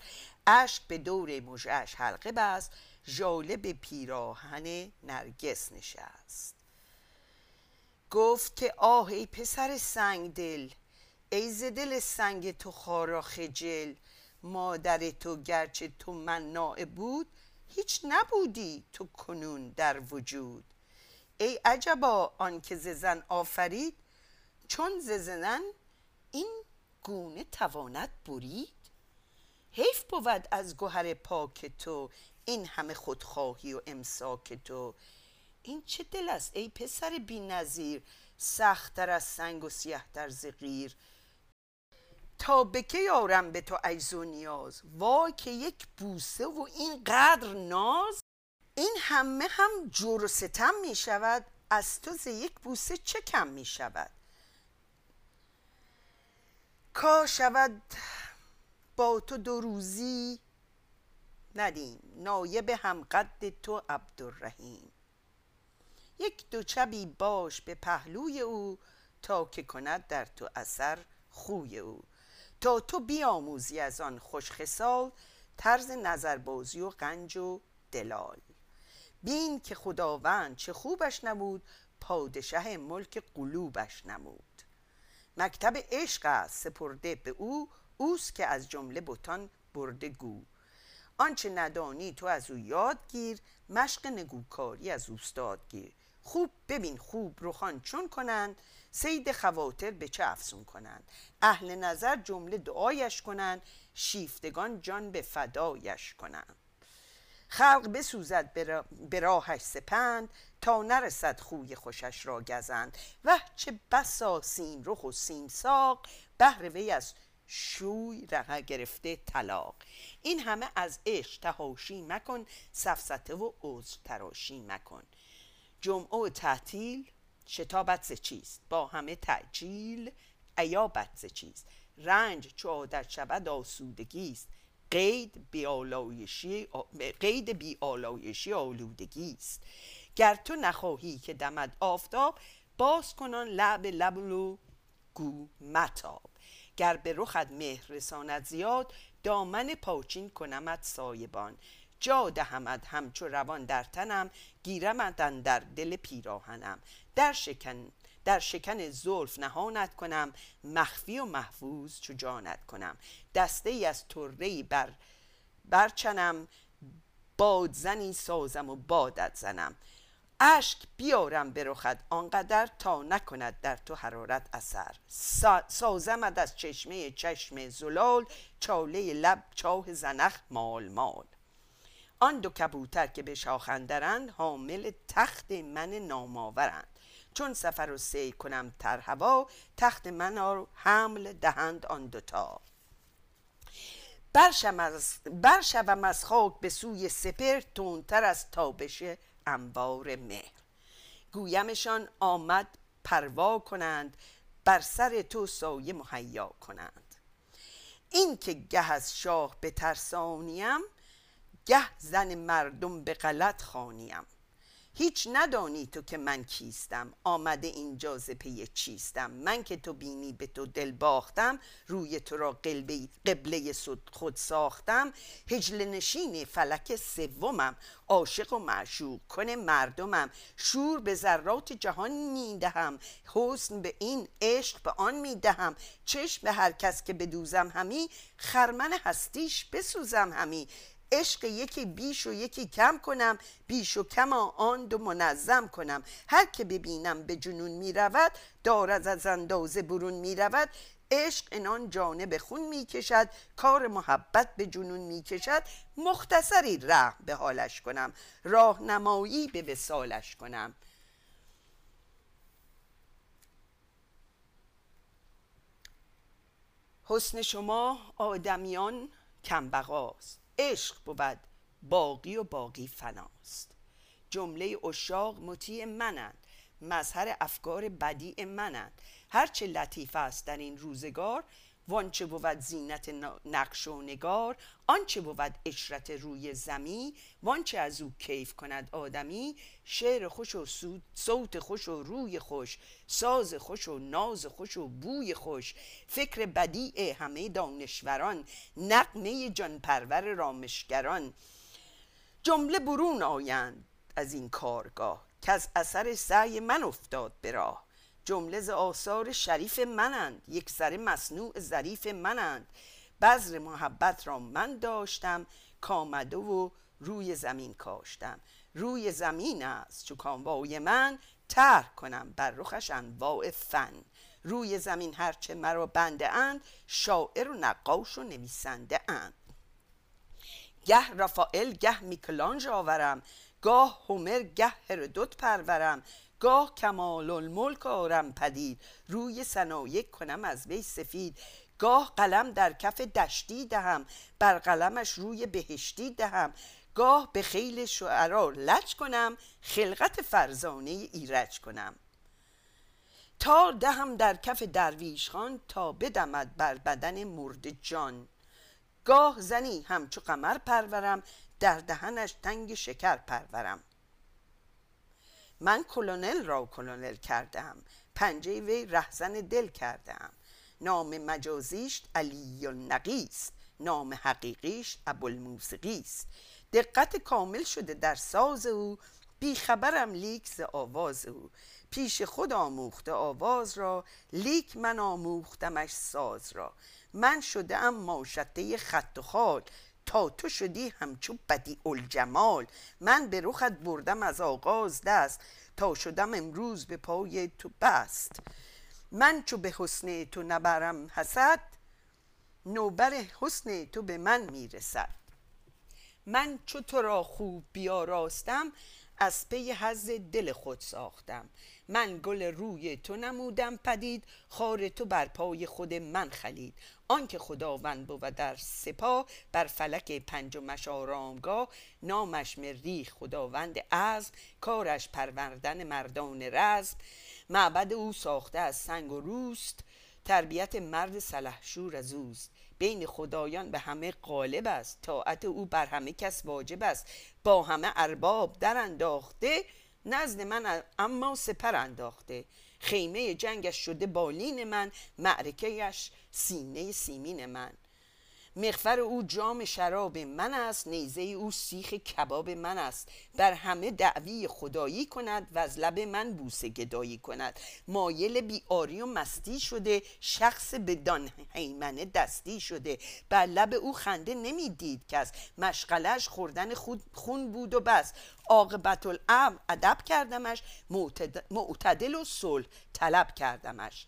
اشک به دور مژهاش حلقه بست ژاله به پیراهن نرگس نشست. گفت که آه ای پسر سنگ دل ای ز دل سنگ تو خارا خجل مادر تو گرچه تو من بود هیچ نبودی تو کنون در وجود. ای عجبا آنکه ز زن آفرید چون ز زنن این گونه تواند برید. حیف بود از گوهر پاک تو این همه خودخواهی و امساک تو. این چه دل است ای پسر بی نظیر سختتر از سنگ و سیهتر ز غیر تا به که یارم به تو عجز و نیاز؟ وای که یک بوسه و این قدر ناز؟ این همه هم جور و ستم می شود. از تو ز یک بوسه چه کم می شود؟ کا شود با تو دو روزی ندیم. نایب هم قد تو عبدالرحیم. یک دو چبی باش به پهلوی او تا که کند در تو اثر خوی او. تا تو بیاموزی از آن خوش خصال طرز نظربازی و قنج و دلال. بین که خداوند چه خوبش نمود پادشه ملک قلوبش نمود. مکتب عشق است سپرده به او اوست که از جمله بتان برده گو. آنچه ندانی تو از او یاد گیر مشق نگوکاری از اوستاد گیر. خوب ببین خوب روخان چون کنند سید خواتر به چه افسون کنند. اهل نظر جمله دعایش کنند شیفتگان جان به فدایش کنند. خلق بسوزد به راهش سپند تا نرسد خوی خوشش را گزند. و چه بسا سیم رخ و سیم ساق بهر وی از شوی رقه گرفته طلاق. این همه از عشق تهاشی مکن سفسته و عذر تراشی مکن. جمعه و تعطیل شتابت ز چیست؟ با همه تعجیل ایابت ز چیست؟ رنج چو عادت شود آسودگی است قید بی آلایشی قید بی آلایشی آلودگی است گر تو نخواهی که دمد آفتاب باز کنان لب لب گو متاب. گر به رخت مهر رساند زیاد دامن پاچین کنمت سایبان. جا دهمد همچو روان در تنم گیرمت در دل پیراهنم. در شکن در شکن زلف نهانت کنم مخفی و محفوظ چو جانت کنم. دسته ای از طره بر برچنم بادزنی سازم و بادت زنم. اشک بیارم رخت آنقدر تا نکند در تو حرارت اثر. سازمد از چشمه چشم زلال چاله لب چاه زنخ مال مال. آن دو کبوتر که به شاخندرند حامل تخت من ناماورند چون سفر و سی کنم تر هوا تخت من را حمل دهند آن دوتا برشوم از خاک به سوی سپر تونتر از تابش انبار مهر. گویمشان آمد پروا کنند بر سر تو سایه مهیا کنند. این که گه از شاه به ترسانیم گه زن مردم به غلط خانیم هیچ ندانی تو که من کیستم. آمده اینجا ز پی چیستم. من که تو بینی به تو دل باختم روی تو را قبله خود ساختم. هجل نشین فلک سومم. عاشق و معشوق کن مردمم. شور به ذرات جهان می‌دهم حسن به این عشق به آن می‌دهم چشم به هر کس که بدوزم همی خرمن هستیش بسوزم همی. عشق یکی بیش و یکی کم کنم بیش و کم آن دو منظم کنم. هر که ببینم به جنون می رود دارد از اندازه برون می رود عشق انان جانب خون می کشد کار محبت به جنون می کشد مختصری رحم به حالش کنم راهنمایی به وسالش کنم. حسن شما آدمیان کمبغاست. عشق بود. باقی و باقی فناست. جمله اشاق مطیع منند. مظهر افکار بدیع منند. هرچه لطیف است در این روزگار وانچه بود زینت نقش و نگار آنچه بود اشرت روی زمی وانچه از او کیف کند آدمی. شعر خوش و صوت خوش و روی خوش ساز خوش و ناز خوش و بوی خوش. فکر بدیع همه دانشوران نقمه جان پرور رامشگران. جمله برون آیند از این کارگاه که از اثر سعی من افتاد به راه. جمله ز آثار شریف منند. یک سر مصنوع ظریف منند. بذر محبت را من داشتم کامده و روی زمین کاشتم. روی زمین است چو کانوای من طرح کنم بر رخش انواع فن. روی زمین هرچه مرا بنده اند شاعر و نقاش و نویسنده اند. گه رافائل گه میکلانژ آورم. گاه هومر گه هرودوت پرورم. گاه کمال الملک آرم پدید. روی صنایع کنم از وی سفید. گاه قلم در کف دشتی دهم بر قلمش روی بهشتی دهم. گاه به خیل شعرا لج کنم خلقت فرزانه ایرج کنم. تا دهم در کف درویش خان تا بدمد بر بدن مرد جان. گاه زنی همچو قمر پرورم در دهنش تنگ شکر پرورم. من کلونل را کلونل کردم پنجه وی رهزن دل کردم نام مجازیش علی النقیست نام حقیقیش ابوالموسیقی است دقت کامل شده در ساز او بیخبرم لیک ز آواز او. پیش خود آموخته آواز را لیک من آموختمش ساز را. من شده ام ماشطه خط و خال تو شدی همچو بدیع الجمال. من به رخت بردم از آغاز دست تا شدم امروز به پای تو بست. من چو به حسن تو نبرم حسد نوبر حسن تو به من می‌رسد. من چو تو را خوب بیاراستم از پی حز دل خود ساختم. من گل روی تو نمودم پدید خار تو بر پای خود من خلید. آنکه خداوند بود در سپاه بر فلک پنجمش آرامگاه نامش مریخ خداوند از کارش پروردن مردان رزم. معبد او ساخته از سنگ و روست تربیت مرد سلحشور از اوست. بین خدایان به همه غالب است طاعت او بر همه کس واجب است. با همه ارباب در انداخته نزد من اما سپر انداخته. خیمه جنگش شده بالین من معرکهش سینه سیمین من. مغفر او جام شراب من است نیزه او سیخ کباب من است. بر همه دعوی خدایی کند و از لب من بوسه گدایی کند. مایل بیاری و مستی شده شخص به دان حیمنه دستی شده. بر لب او خنده نمی‌دید کس مشغلش خوردن خون بود و بس. عاقبت الامر ادب کردمش معتدل و صلح طلب کردمش.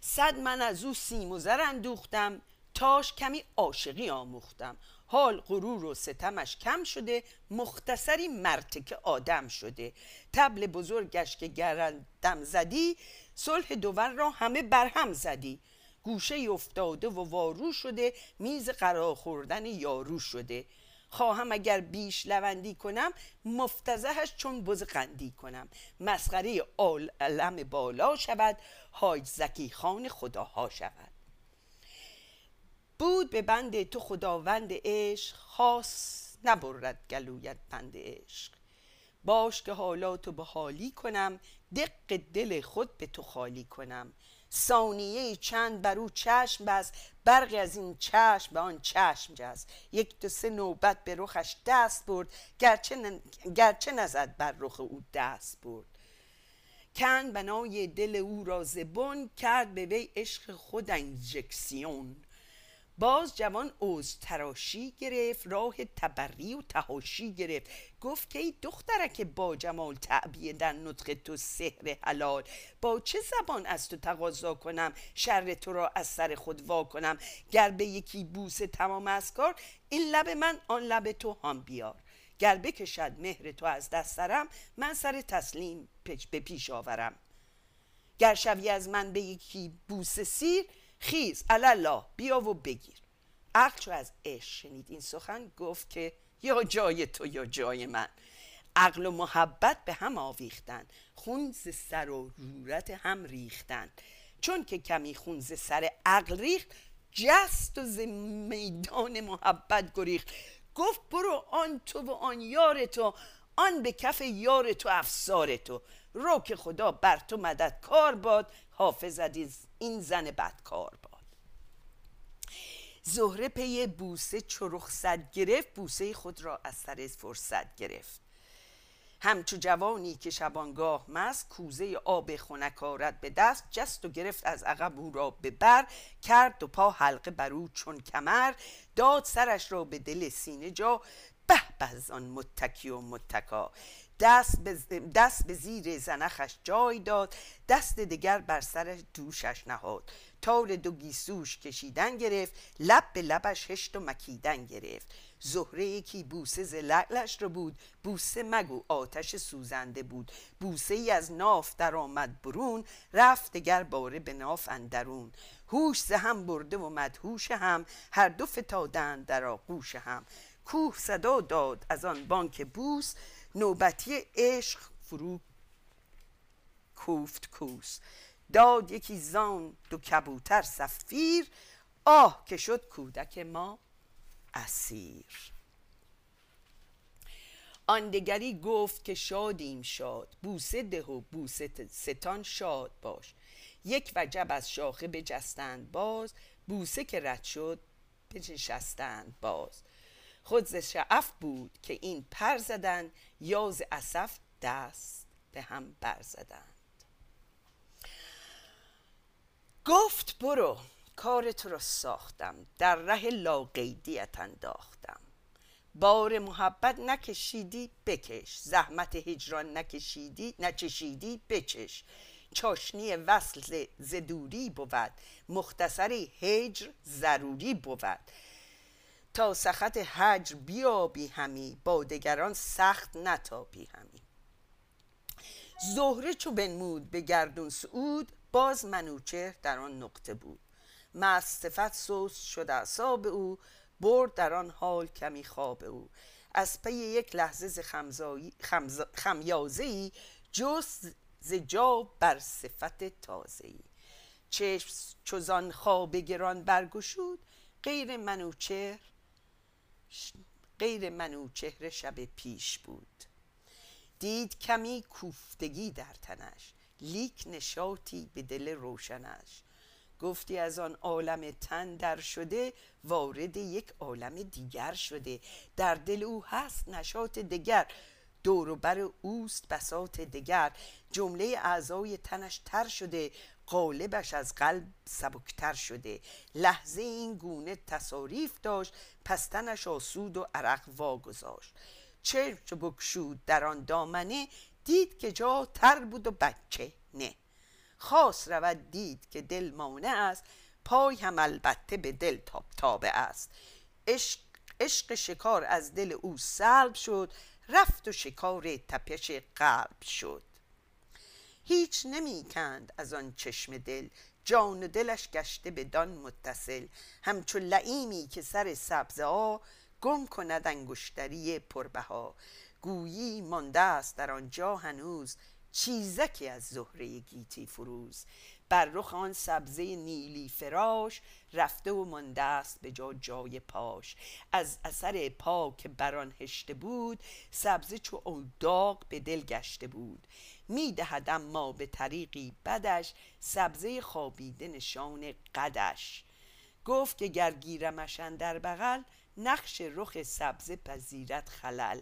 صد من از او سیم و زر اندوختم تاش کمی عاشقی آموختم. حال غرور و ستمش کم شده مختصری مرتک آدم شده. تبل بزرگش که گرندم زدی صلح دوور را همه برهم زدی. گوشه افتاده و وارو شده میز قرار خوردن یارو شده. خواهم اگر بیش لوندی کنم مفتزهش چون بز قندی کنم. مسخره علم بالا شود حاج زکی خان خداها شود. بود به بند تو خداوند عشق خاص نبرد گلویت بند عشق. باش که حالاتو به حالی کنم دق دل خود به تو خالی کنم. ثانیه چند بر او چشم بس برقی از این چشم به آن چشم جست. یک دو سه نوبت به رخش دست برد گرچه, گرچه نزد بر رخ او دست برد. کند بنای دل او را زبون کرد به وی عشق خود انجکسیون باز جوان اوز تراشی گرفت راه تبری و تهاشی گرفت. گفت که ای دخترک با جمال تعبیه در نطق تو سحر حلال. با چه زبان از تو تقاضا کنم؟ شر تو را از سر خود وا کنم؟ گر به یکی بوس تمام از کار این لب من آن لب تو هم بیار. گر بکشد مهر تو از دست سرم من سر تسلیم به پیش آورم. گر شوی از من به یکی بوس سیر خیز الله بیا و بگیر. عقل چو از عشق شنید. این سخن گفت که یا جای تو یا جای من. عقل و محبت به هم آویختن خون ز سر و رورت هم ریختن چون که کمی خون ز سر عقل ریخت جست و ز میدان محبت گریخت. گفت برو آن تو و آن یار تو آن به کف یار تو افسار تو. رو که خدا بر تو مدد کار باد حافظت این زن بدکار باد. زهره پی بوسه چو رخصت گرفت بوسه خود را از سر فرصت گرفت. همچو جوانی که شبانگاه مست کوزه آب خنک به دست جست و گرفت از عقب او را به بر کرد و پا حلقه بر او چون کمر داد سرش را به دل سینه جا. به آن متکی و متکا. دست به, دست به زیر زنخش جای داد دست دیگر بر سر دوشش نهاد. تار دو گیسوش کشیدن گرفت لب به لبش هشت و مکیدن گرفت. زهره یکی بوسه ز لعلش رو بود بوسه مگو آتش سوزنده بود. بوسه ای از ناف در آمد برون رفت دگر باره به ناف اندرون. هوش ز هم برده و مدهوش هم هر دو فتادند در آغوش هم. کوه صدا داد از آن بانک بوس نوبتی عشق فرو کوفت کوس. داد یکی زان دو کبوتر سفیر آه که شد کودک ما اسیر. آن دگری گفت که شادیم شاد بوسه ده و بوسه ستان شاد باش. یک وجب از شاخه بجستند باز بوسه که رد شد بنشستند باز. خود ز شعف بود که این پر زدن یا ز اسف دست به هم برزدند گفت برو کار تو را ساختم در ره لاقیدیت انداختم. بار محبت نکشیدی بکش. زحمت هجران نکشیدی نچشیدی بچش. چاشنی وصل ز دوری بود مختصری هجر ضروری بود. تا سخت هجر بیابی همی با دگران سخت نتابی همی. زهره چو بنمود به گردون سعود باز منوچهر در آن نقطه بود. مستفت سوس شد اعصاب او برد در آن حال کمی خواب او. از پی یک لحظه ز خمیازه ای جست ز جا بر صفت تازه ای چشم چوزان خواب گران برگشود غیر منوچهر غیر منوچهر شب پیش بود. دید کمی کوفتگی در تنش لیک نشاطی به دل روشنش. گفتی از آن عالم تن در شده وارد یک عالم دیگر شده. در دل او هست نشاط دگر دور بر اوست بساط دگر. جمله اعضای تنش تر شده قالبش از قلب سبکتر شده. لحظه این گونه تصاریف داشت پستنش آسود و عرق واگذاشت. چرچ بکشود در آن دامنه دید که جا تر بود و بچه نه. خاص رود دید که دل مانع است پای هم البته به دل تاب تابه است. عشق, عشق شکار از دل او سلب شد رفت و شکار تپش قلب شد. هیچ نمی کند از آن چشم دل. جان و دلش گشته به دان متصل. همچو لعیمی که سر سبزه ها گم کند انگشتری پربها. گویی مانده است در آنجا هنوز چیزکی از زهره گیتی فروز. بر رخ آن سبزه نیلی فراش رفته و مانده است به جا جای پاش. از اثر پا که بران هشته بود سبزه چو داغ به دل گشته بود. می‌دهد اما به طریقی بدش سبزه خوابیده نشان قدش. گفت که گر گیرمش در بغل نقش رخ سبزه پذیرت خلل.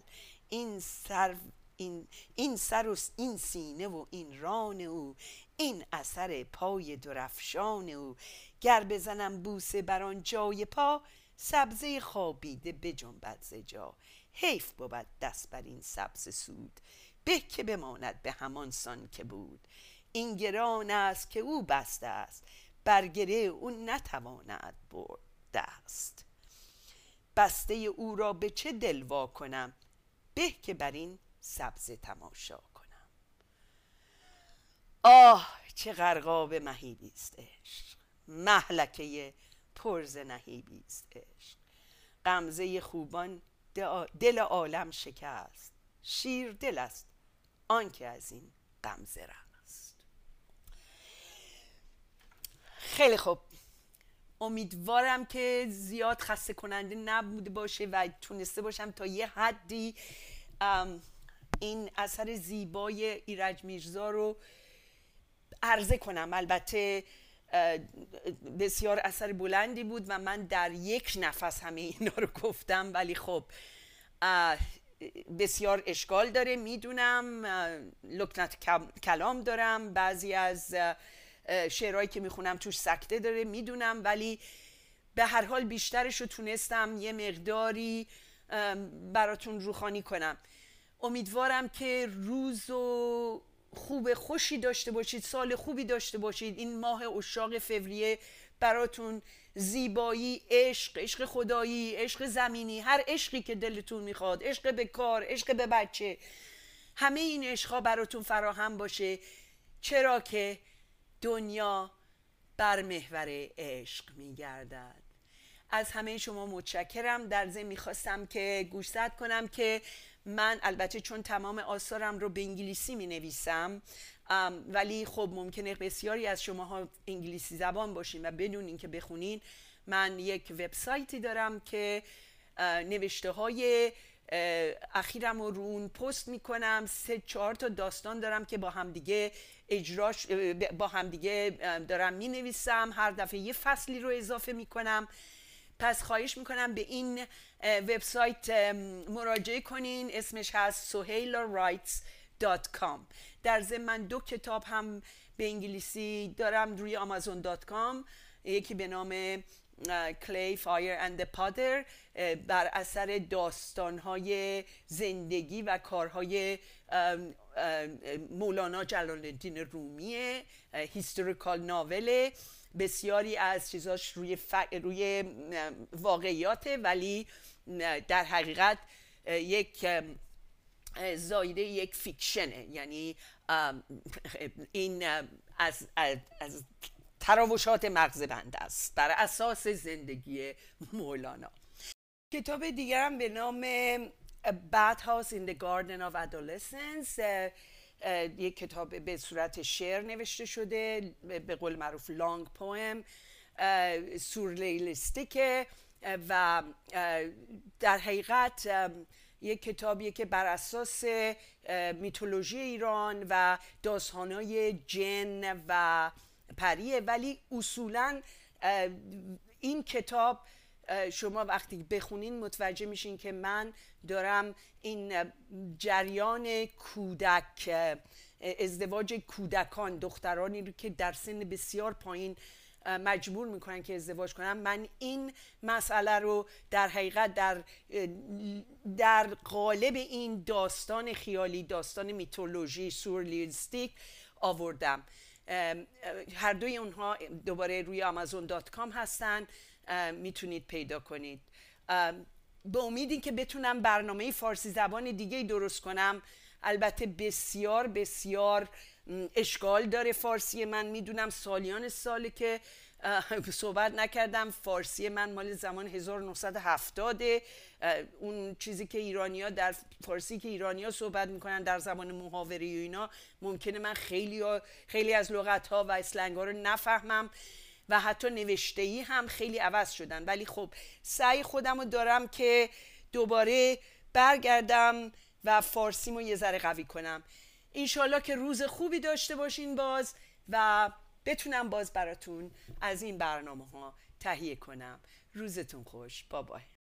این سر این, این سر و این سینه و این ران او این اثر پای درفشان او. گر بزنم بوسه بر آن جای پا سبزه خوابیده بجنبد ز جا. حیف بود دست بر این سبز سود به که بماند به همان سان که بود. این گران است که او بسته است برگره او نتواند برد دست. بسته او را به چه دلوا کنم؟ به که بر این سبز تماشا. آه چه غرقاب مهیبی است عشق. محلکه پرز نهیبی است عشق. غمزه خوبان دل عالم شکست. شیر دل است آنکه از این غمزه رست خیلی خوب. امیدوارم که زیاد خسته کننده نبوده باشه و تونسته باشم تا یه حدی این اثر زیبای ایرج میرزا رو عرضه کنم. البته بسیار اثر بلندی بود و من در یک نفس همه اینا رو گفتم ولی خب بسیار اشکال داره. می‌دونم لکنت کلام دارم بعضی از شعرهایی که می‌خونم توش سکته داره می‌دونم ولی به هر حال بیشترش رو تونستم یه مقداری براتون روخانی کنم. امیدوارم که روز و خوب خوشی داشته باشید سال خوبی داشته باشید. این ماه اشاق فوریه براتون زیبایی عشق عشق خدایی عشق زمینی هر عشقی که دلتون می‌خواد عشق به کار عشق به بچه. همه این عشقها براتون فراهم باشه. چرا که دنیا بر محور عشق میگردد. از همه شما متشکرم. در ضمن می‌خواستم که گوشزد کنم که من البته چون تمام آثارم رو به انگلیسی می نویسم ولی خب ممکنه بسیاری از شماها انگلیسی زبان باشین و بدون اینکه بخونین من یک وبسایتی دارم که نوشته های اخیرم رو اون پست می‌کنم. سه چهار تا داستان دارم که با همدیگه اجراش با همدیگه دارم می نویسم هر دفعه یه فصلی رو اضافه می‌کنم. پس خواهش می‌کنم به این وبسایت مراجعه کنین. اسمش هست sohailarights.com در ضمن من دو کتاب هم به انگلیسی دارم روی آمازون.com یکی به نام Clay, Fire and Potter بر اثر داستانهای زندگی و کارهای مولانا جلال الدین رومیه historical novel ه بسیاری از چیزاش روی, روی واقعیاته ولی در حقیقت یک زایده یک fiction ه. یعنی این از, از تراوشات مغز بند است. بر اساس زندگی مولانا. کتاب دیگرم به نام Bad House in the Garden of Adolescence یک کتاب به صورت شعر نوشته شده به قول معروف لانگ پویم سورلیلیستیکه و در حقیقت یک کتابیه که بر اساس میتولوژی ایران و داستانهای جن و پریه. ولی اصولا این کتاب شما وقتی بخونین متوجه میشین که من دارم این جریان کودک ازدواج کودکان دخترانی رو که در سن بسیار پایین مجبور می‌کنن که ازدواج کنن. من این مسئله رو در حقیقت در در قالب این داستان خیالی داستان میتولوژی سورلیستیک آوردم. هر دوی اونها دوباره روی آمازون دات کام هستن. می‌تونید پیدا کنید. به امیدی که بتونم برنامه فارسی زبان دیگه درست کنم البته بسیار بسیار اشکال داره فارسی من. می‌دونم سالیان ساله که [LAUGHS] صحبت نکردم. فارسی من مال زمان 1970 اون چیزی که ایرانیا در فارسی که ایرانیا صحبت می‌کنن در زمان محاوره و اینا ممکنه من خیلی خیلی از لغت ها و اسلنگ ها رو نفهمم. و حتی نوشته ای هم خیلی عوض شدن. ولی خب سعی خودم رو دارم که دوباره برگردم و فارسیمو یه ذره قوی کنم. انشالله که روز خوبی داشته باشین باز و بتونم باز براتون از این برنامه ها تهیه کنم. روزتون خوش. بابای